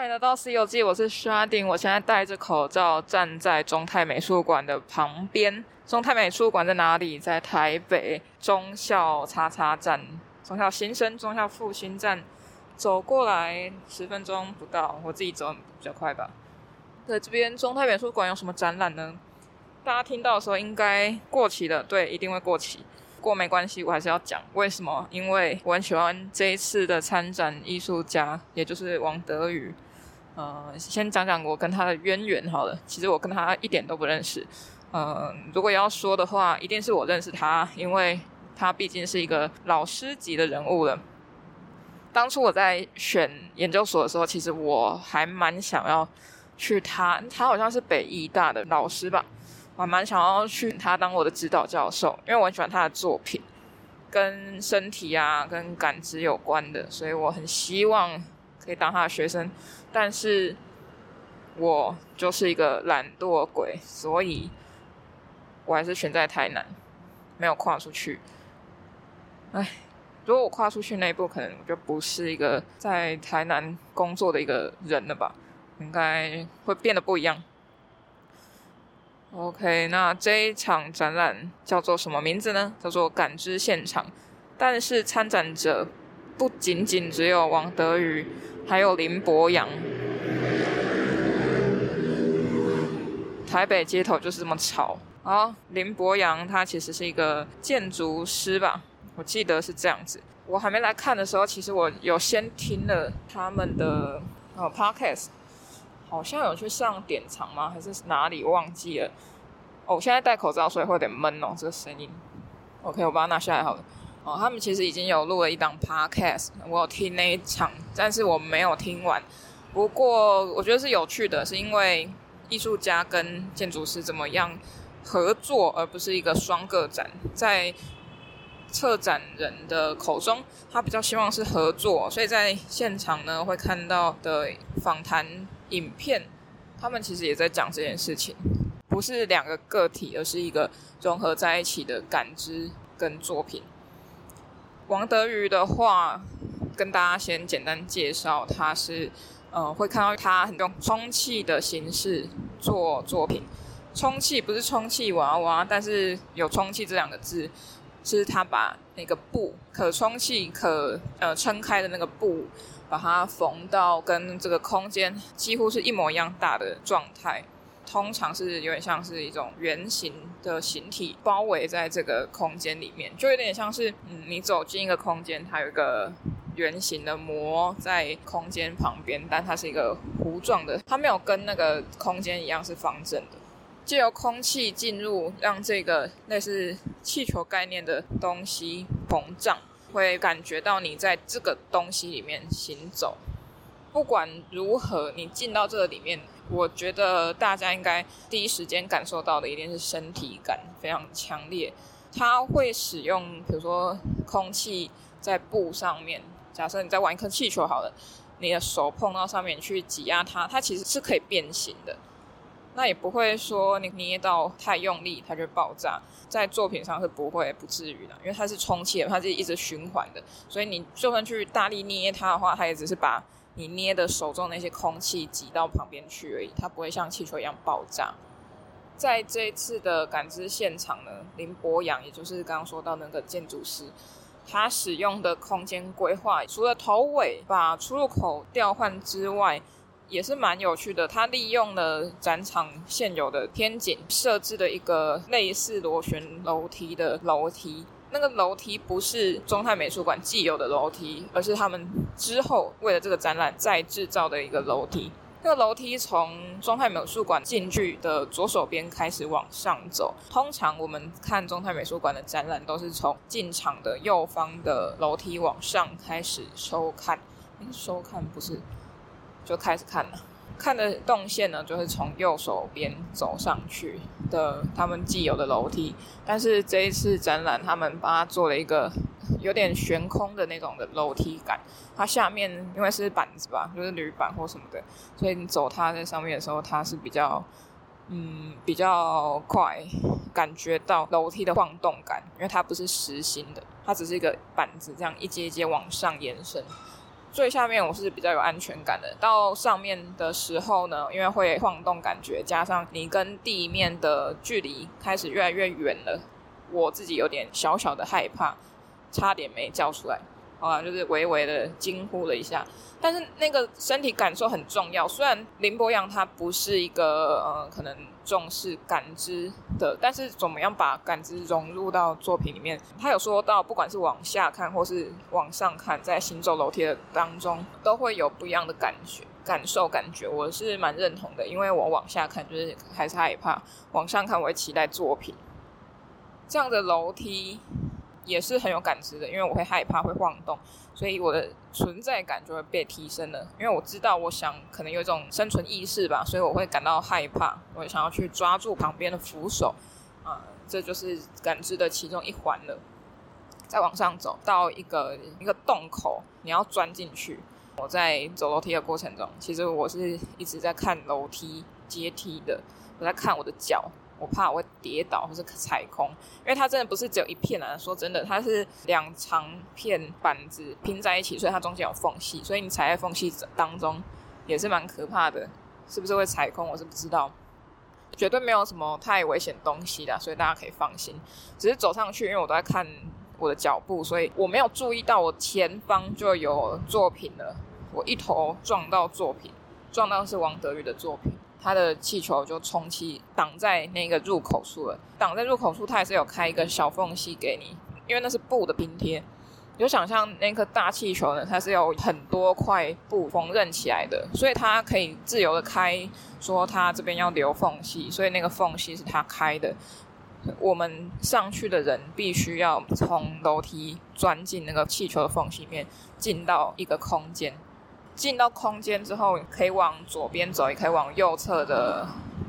欢迎来到《西游记》，我是 Sharding，我现在戴着口罩站在中泰美术馆的旁边。中泰美术馆在哪里？在台北中校叉叉站、中校新生、中校复兴站，走过来十分钟不到，我自己走比较快吧。在这边中泰美术馆有什么展览呢？大家听到的时候应该过期了，对，一定会过期。不过没关系，我还是要讲为什么？因为我很喜欢这一次的参展艺术家，也就是王德宇。呃，先讲讲我跟他的渊源好了。其实我跟他一点都不认识。呃，如果要说的话，一定是我认识他，因为他毕竟是一个老师级的人物了。当初我在选研究所的时候，其实我还蛮想要去他，他好像是北艺大的老师吧。我还蛮想要去他当我的指导教授，因为我很喜欢他的作品，跟身体啊、跟感知有关的，所以我很希望可以当他的学生。但是，我就是一个懒惰鬼，所以我还是选在台南，没有跨出去。哎，如果我跨出去那一步，可能我就不是一个在台南工作的一个人了吧？应该会变得不一样。OK，那这一场展览叫做什么名字呢？叫做“感知现场”。但是参展者不仅仅只有王德宇，还有林博洋。台北街头就是这么吵。好，林博洋他其实是一个建筑师吧？我记得是这样子。我还没来看的时候，其实我有先听了他们的呃 Podcast。好像有去上典藏吗？还是哪里？忘记了。哦，我现在戴口罩，所以会有点闷哦，这个声音。OK，我把它拿下来好了。哦，他们其实已经有录了一档 Podcast，我有听那一场，但是我没有听完。不过我觉得是有趣的，是因为艺术家跟建筑师怎么样合作，而不是一个双个展。在策展人的口中，他比较希望是合作，所以在现场呢会看到的访谈。影片，他们其实也在讲这件事情，不是两个个体，而是一个融合在一起的感知跟作品。王德瑜的话，跟大家先简单介绍，他是呃会看到他很用充气的形式做作品，充气不是充气娃娃，但是有充气这两个字，是他把那个布可充气可呃撑开的那个布。把它缝到跟这个空间几乎是一模一样大的状态，通常是有点像是一种圆形的形体包围在这个空间里面，就有点像是嗯，你走进一个空间，它有一个圆形的膜在空间旁边，但它是一个弧状的，它没有跟那个空间一样是方正的，借由空气进入，让这个类似气球概念的东西膨胀。会感觉到你在这个东西里面行走。不管如何，你进到这个里面，我觉得大家应该第一时间感受到的一定是身体感非常强烈。它会使用，比如说空气在布上面。假设你在玩一颗气球好了，你的手碰到上面去挤压它，它其实是可以变形的。那也不会说你捏到太用力，它就爆炸。在作品上是不会不至于的，因为它是充气的，它是一直循环的，所以你就算去大力捏它的话，它也只是把你捏的手中那些空气挤到旁边去而已，它不会像气球一样爆炸。在这一次的感知现场呢，林博洋，也就是刚刚说到那个建筑师，他使用的空间规划，除了头尾把出入口调换之外，也是蛮有趣的，他利用了展场现有的天井，设置了一个类似螺旋楼梯的楼梯。那个楼梯不是中泰美术馆既有的楼梯，而是他们之后为了这个展览再制造的一个楼梯。那个楼梯从中泰美术馆进去的左手边开始往上走。通常我们看中泰美术馆的展览都是从进场的右方的楼梯往上开始收看。收看不是。就开始看了，看的动线呢，就是从右手边走上去的他们既有的楼梯，但是这一次展览，他们把它做了一个有点悬空的那种的楼梯感。它下面因为是板子吧，就是铝板或什么的，所以你走它在上面的时候，它是比较嗯比较快，感觉到楼梯的晃动感，因为它不是实心的，它只是一个板子，这样一阶一阶往上延伸。最下面我是比较有安全感的，到上面的时候呢，因为会晃动感觉，加上你跟地面的距离开始越来越远了，我自己有点小小的害怕，差点没叫出来。啊，就是微微的惊呼了一下，但是那个身体感受很重要。虽然林博洋他不是一个呃可能重视感知的，但是怎么样把感知融入到作品里面？他有说到，不管是往下看或是往上看，在行走楼梯的当中，都会有不一样的感觉、感受、感觉。我是蛮认同的，因为我往下看就是还是害怕，往上看我会期待作品。这样的楼梯。也是很有感知的，因为我会害怕会晃动，所以我的存在感就会被提升了。因为我知道，我想可能有一种生存意识吧，所以我会感到害怕，我想要去抓住旁边的扶手，啊、这就是感知的其中一环了。再往上走到一个一个洞口，你要钻进去。我在走楼梯的过程中，其实我是一直在看楼梯阶梯的，我在看我的脚。我怕我会跌倒或是踩空，因为它真的不是只有一片啊。说真的，它是两长片板子拼在一起，所以它中间有缝隙，所以你踩在缝隙当中也是蛮可怕的。是不是会踩空？我是不知道，绝对没有什么太危险东西的，所以大家可以放心。只是走上去，因为我都在看我的脚步，所以我没有注意到我前方就有作品了。我一头撞到作品，撞到是王德宇的作品。它的气球就充气挡在那个入口处了，挡在入口处，它也是有开一个小缝隙给你，因为那是布的拼贴。你就想象那颗大气球呢，它是有很多块布缝纫起来的，所以它可以自由的开，说它这边要留缝隙，所以那个缝隙是它开的。我们上去的人必须要从楼梯钻进那个气球的缝隙里面，进到一个空间。进到空间之后，可以往左边走，也可以往右侧的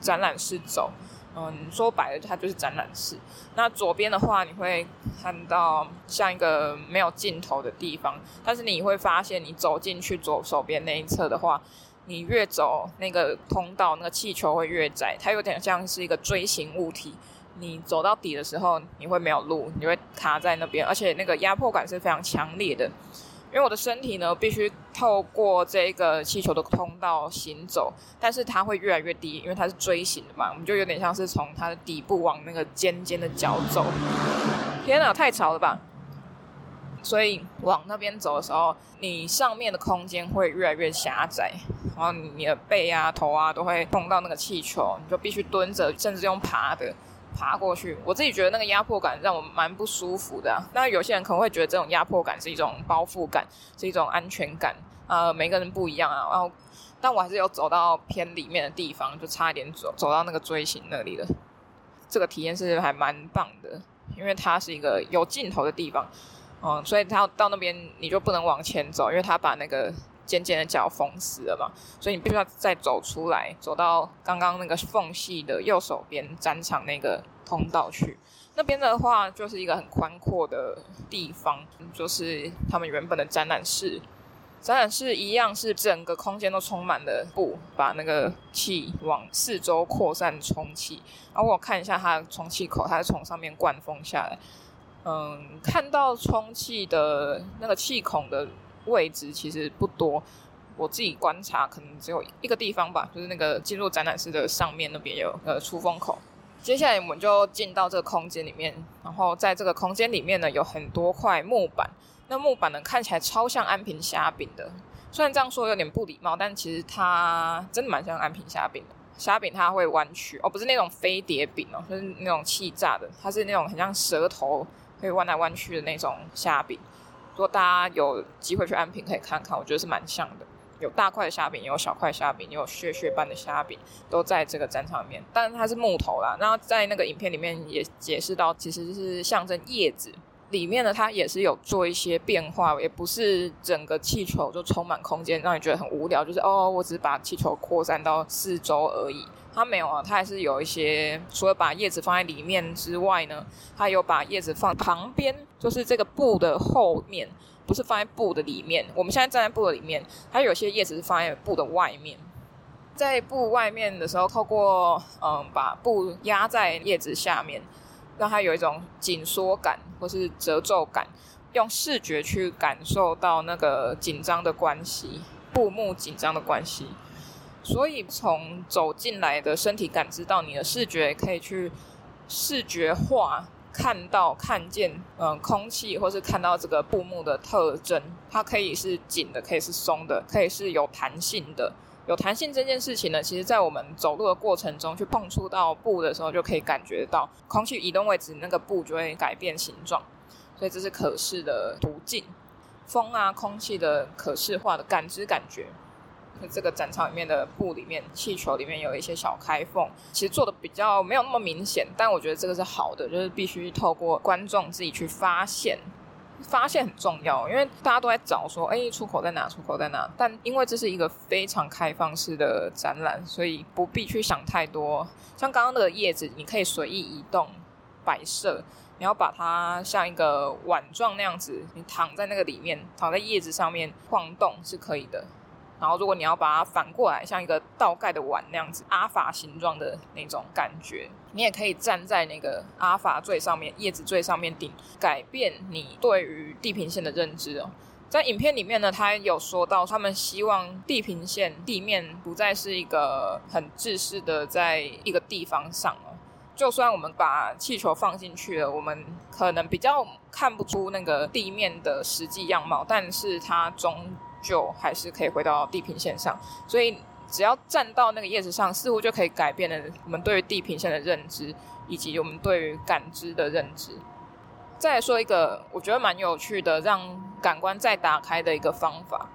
展览室走。嗯，说白了，它就是展览室。那左边的话，你会看到像一个没有尽头的地方，但是你会发现，你走进去左手边那一侧的话，你越走那个通道，那个气球会越窄，它有点像是一个锥形物体。你走到底的时候，你会没有路，你会卡在那边，而且那个压迫感是非常强烈的。因为我的身体呢，必须透过这个气球的通道行走，但是它会越来越低，因为它是锥形的嘛，我们就有点像是从它的底部往那个尖尖的角走。天哪，太潮了吧！所以往那边走的时候，你上面的空间会越来越狭窄，然后你的背啊、头啊都会碰到那个气球，你就必须蹲着，甚至用爬的。爬过去，我自己觉得那个压迫感让我蛮不舒服的啊。那有些人可能会觉得这种压迫感是一种包覆感，是一种安全感。呃，每个人不一样啊。然后，但我还是有走到偏里面的地方，就差一点走走到那个锥形那里了。这个体验是还蛮棒的，因为它是一个有尽头的地方。嗯，所以它到那边你就不能往前走，因为它把那个。尖尖的角封死了嘛，所以你必须要再走出来，走到刚刚那个缝隙的右手边展场那个通道去。那边的话就是一个很宽阔的地方，就是他们原本的展览室。展览室一样是整个空间都充满了布，把那个气往四周扩散充气。然后我看一下它的充气口，它是从上面灌风下来。嗯，看到充气的那个气孔的。位置其实不多，我自己观察可能只有一个地方吧，就是那个进入展览室的上面那边有呃出风口。接下来我们就进到这个空间里面，然后在这个空间里面呢，有很多块木板，那木板呢看起来超像安平虾饼的，虽然这样说有点不礼貌，但其实它真的蛮像安平虾饼的。虾饼它会弯曲哦，不是那种飞碟饼哦，就是那种气炸的，它是那种很像舌头会弯来弯去的那种虾饼。如果大家有机会去安平，可以看看，我觉得是蛮像的。有大块的虾饼，也有小块虾饼，也有屑屑般的虾饼，都在这个展场里面。但是它是木头啦，那在那个影片里面也解释到，其实是象征叶子。里面呢，它也是有做一些变化，也不是整个气球就充满空间，让你觉得很无聊。就是哦，我只是把气球扩散到四周而已。它没有啊，它还是有一些，除了把叶子放在里面之外呢，它有把叶子放旁边，就是这个布的后面，不是放在布的里面。我们现在站在布的里面，它有些叶子是放在布的外面。在布外面的时候，透过嗯把布压在叶子下面，让它有一种紧缩感或是褶皱感。用视觉去感受到那个紧张的关系，布幕紧张的关系。所以从走进来的身体感知到你的视觉，可以去视觉化看到、看见，嗯，空气或是看到这个布幕的特征。它可以是紧的，可以是松的，可以是有弹性的。有弹性这件事情呢，其实在我们走路的过程中，去碰触到布的时候，就可以感觉到空气移动位置，那个布就会改变形状。所以这是可视的途径，风啊，空气的可视化的感知感觉。这个展场里面的布里面，气球里面有一些小开缝，其实做的比较没有那么明显，但我觉得这个是好的，就是必须透过观众自己去发现。发现很重要，因为大家都在找说，哎，出口在哪？出口在哪？但因为这是一个非常开放式的展览，所以不必去想太多。像刚刚那个叶子，你可以随意移动、摆设。你要把它像一个碗状那样子，你躺在那个里面，躺在叶子上面晃动是可以的。然后，如果你要把它反过来，像一个倒盖的碗那样子，阿法形状的那种感觉，你也可以站在那个阿法最上面，叶子最上面顶，改变你对于地平线的认知哦。在影片里面呢，他有说到，他们希望地平线地面不再是一个很制式的，在一个地方上哦。就算我们把气球放进去了，我们可能比较看不出那个地面的实际样貌，但是它终。就还是可以回到地平线上，所以只要站到那个叶子上，似乎就可以改变了我们对于地平线的认知，以及我们对于感知的认知。再来说一个我觉得蛮有趣的，让感官再打开的一个方法。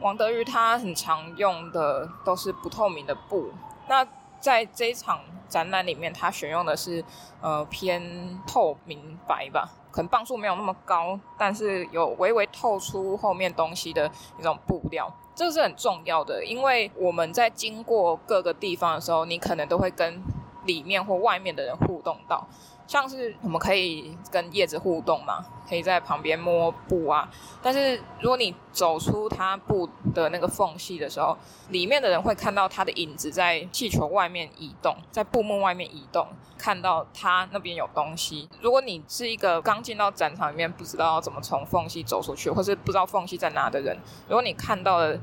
王德玉他很常用的都是不透明的布，那在这一场展览里面，他选用的是呃偏透明白吧。可能磅数没有那么高，但是有微微透出后面东西的一种布料，这是很重要的，因为我们在经过各个地方的时候，你可能都会跟里面或外面的人互动到。像是我们可以跟叶子互动嘛，可以在旁边摸布啊。但是如果你走出它布的那个缝隙的时候，里面的人会看到它的影子在气球外面移动，在布幕外面移动，看到它那边有东西。如果你是一个刚进到展场里面，不知道怎么从缝隙走出去，或是不知道缝隙在哪的人，如果你看到了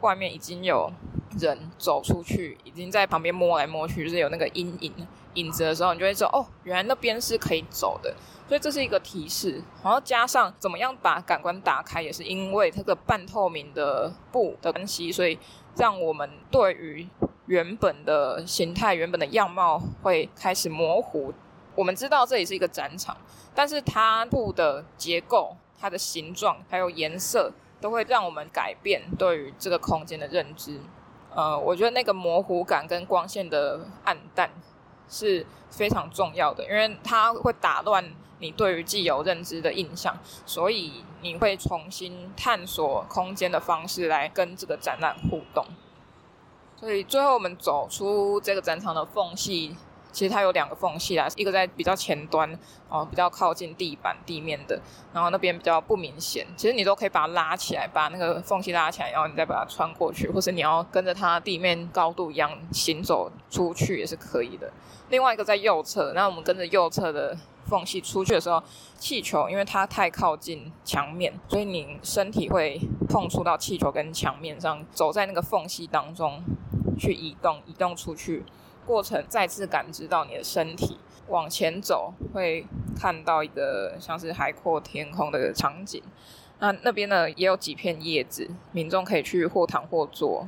外面已经有人走出去，已经在旁边摸来摸去，就是有那个阴影。影子的时候，你就会说哦，原来那边是可以走的，所以这是一个提示。然后加上怎么样把感官打开，也是因为这个半透明的布的关系，所以让我们对于原本的形态、原本的样貌会开始模糊。我们知道这里是一个展场，但是它布的结构、它的形状还有颜色，都会让我们改变对于这个空间的认知。呃，我觉得那个模糊感跟光线的暗淡。是非常重要的，因为它会打乱你对于既有认知的印象，所以你会重新探索空间的方式来跟这个展览互动。所以最后我们走出这个展场的缝隙。其实它有两个缝隙啦，一个在比较前端，哦，比较靠近地板地面的，然后那边比较不明显。其实你都可以把它拉起来，把那个缝隙拉起来，然后你再把它穿过去，或是你要跟着它地面高度一样行走出去也是可以的。另外一个在右侧，那我们跟着右侧的缝隙出去的时候，气球因为它太靠近墙面，所以你身体会碰触到气球跟墙面上，走在那个缝隙当中去移动，移动出去。过程再次感知到你的身体往前走，会看到一个像是海阔天空的场景。那那边呢也有几片叶子，民众可以去或躺或坐。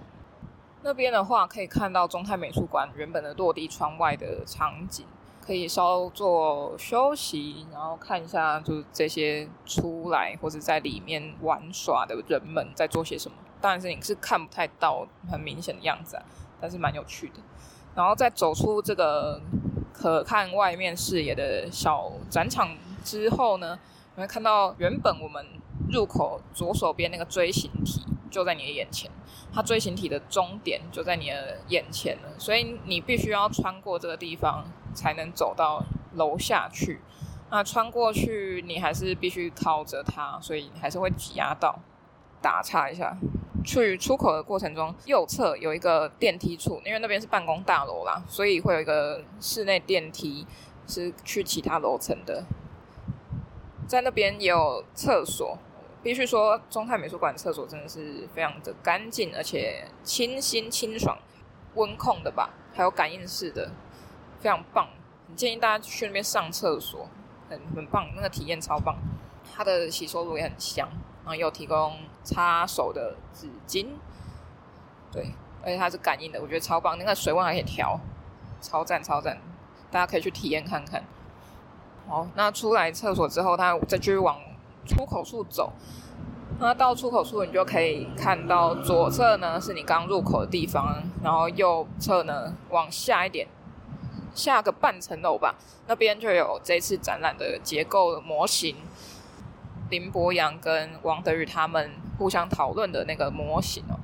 那边的话可以看到中泰美术馆原本的落地窗外的场景，可以稍作休息，然后看一下就是这些出来或者在里面玩耍的人们在做些什么。当然是你是看不太到很明显的样子啊，但是蛮有趣的。然后再走出这个可看外面视野的小展场之后呢，你会看到原本我们入口左手边那个锥形体就在你的眼前，它锥形体的终点就在你的眼前了，所以你必须要穿过这个地方才能走到楼下去。那穿过去你还是必须靠着它，所以还是会挤压到。打岔一下。去出口的过程中，右侧有一个电梯处，因为那边是办公大楼啦，所以会有一个室内电梯是去其他楼层的。在那边也有厕所，必须说中泰美术馆厕所真的是非常的干净，而且清新清爽、温控的吧，还有感应式的，非常棒。很建议大家去那边上厕所，很很棒，那个体验超棒。它的洗手乳也很香，然后有提供擦手的纸巾，对，而且它是感应的，我觉得超棒。那个水温还可以调，超赞超赞，大家可以去体验看看。好，那出来厕所之后，他再继续往出口处走。那到出口处，你就可以看到左侧呢是你刚入口的地方，然后右侧呢往下一点，下个半层楼吧，那边就有这次展览的结构模型。林博洋跟王德宇他们互相讨论的那个模型哦，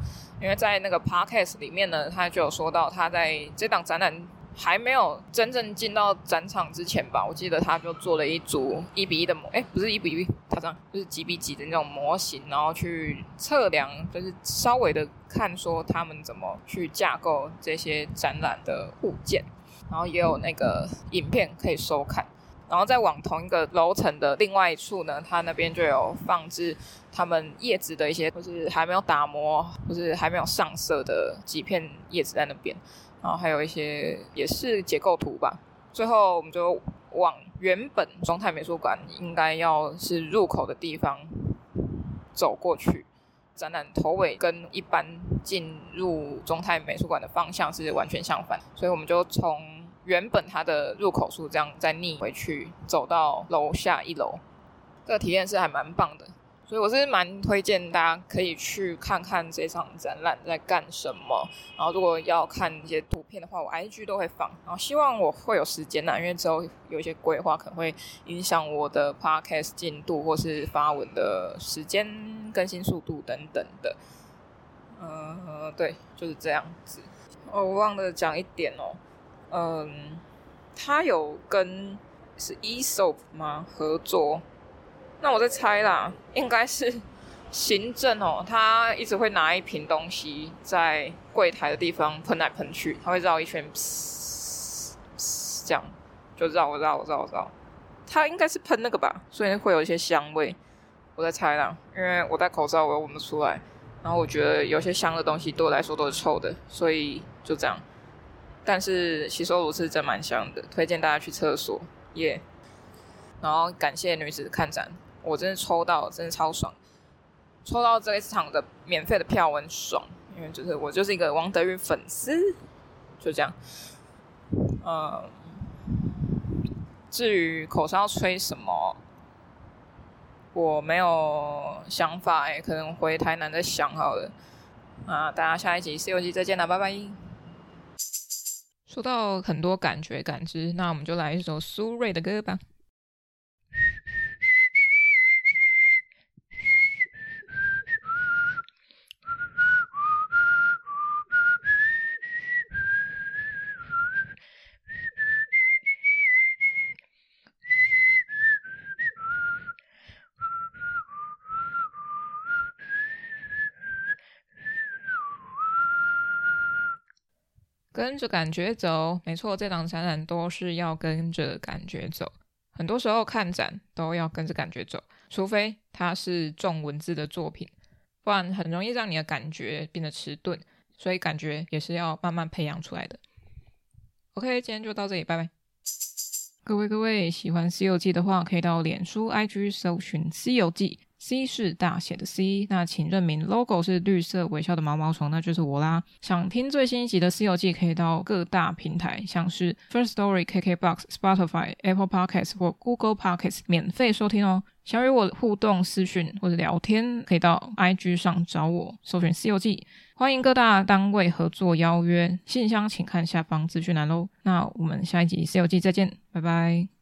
因为在那个 podcast 里面呢，他就有说到他在这档展览。还没有真正进到展场之前吧，我记得他就做了一组一比一的模，哎，不是一比一，他这样就是几比几的那种模型，然后去测量，就是稍微的看说他们怎么去架构这些展览的物件，然后也有那个影片可以收看，然后再往同一个楼层的另外一处呢，它那边就有放置他们叶子的一些，就是还没有打磨，就是还没有上色的几片叶子在那边。然后还有一些也是结构图吧。最后我们就往原本中泰美术馆应该要是入口的地方走过去。展览头尾跟一般进入中泰美术馆的方向是完全相反，所以我们就从原本它的入口处这样再逆回去，走到楼下一楼。这个体验是还蛮棒的。所以我是蛮推荐大家可以去看看这场展览在干什么。然后如果要看一些图片的话，我 IG 都会放。然后希望我会有时间呐，因为之后有一些规划可能会影响我的 Podcast 进度或是发文的时间、更新速度等等的。嗯，对，就是这样子。哦，我忘了讲一点哦。嗯，他有跟是 ESOP 吗合作？那我在猜啦，应该是行政哦，他一直会拿一瓶东西在柜台的地方喷来喷去，他会绕一圈，这样就绕绕绕绕，他应该是喷那个吧，所以会有一些香味。我在猜啦，因为我戴口罩，我又闻不出来。然后我觉得有些香的东西对我来说都是臭的，所以就这样。但是洗手乳是真蛮香的，推荐大家去厕所耶。然后感谢女子看展。我真的抽到，真的超爽！抽到这一场的免费的票，我很爽，因为就是我就是一个王德宇粉丝，就这样。嗯，至于口哨吹什么，我没有想法诶，可能回台南再想好了。啊，大家下一集《西游记》再见了，拜拜。说到很多感觉感知，那我们就来一首苏芮的歌吧。跟着感觉走，没错，这档展览都是要跟着感觉走。很多时候看展都要跟着感觉走，除非它是重文字的作品，不然很容易让你的感觉变得迟钝。所以感觉也是要慢慢培养出来的。OK，今天就到这里，拜拜。各位各位，喜欢《西游记》的话，可以到脸书、IG 搜寻《西游记》。C 是大写的 C，那请认明 logo 是绿色微笑的毛毛虫，那就是我啦。想听最新一集的《西游记》，可以到各大平台，像是 First Story、KKBox、Spotify、Apple Podcasts 或 Google Podcasts 免费收听哦。想与我互动私讯或者聊天，可以到 IG 上找我，搜寻《西游记》。欢迎各大单位合作邀约，信箱请看下方资讯栏喽。那我们下一集《西游记》再见，拜拜。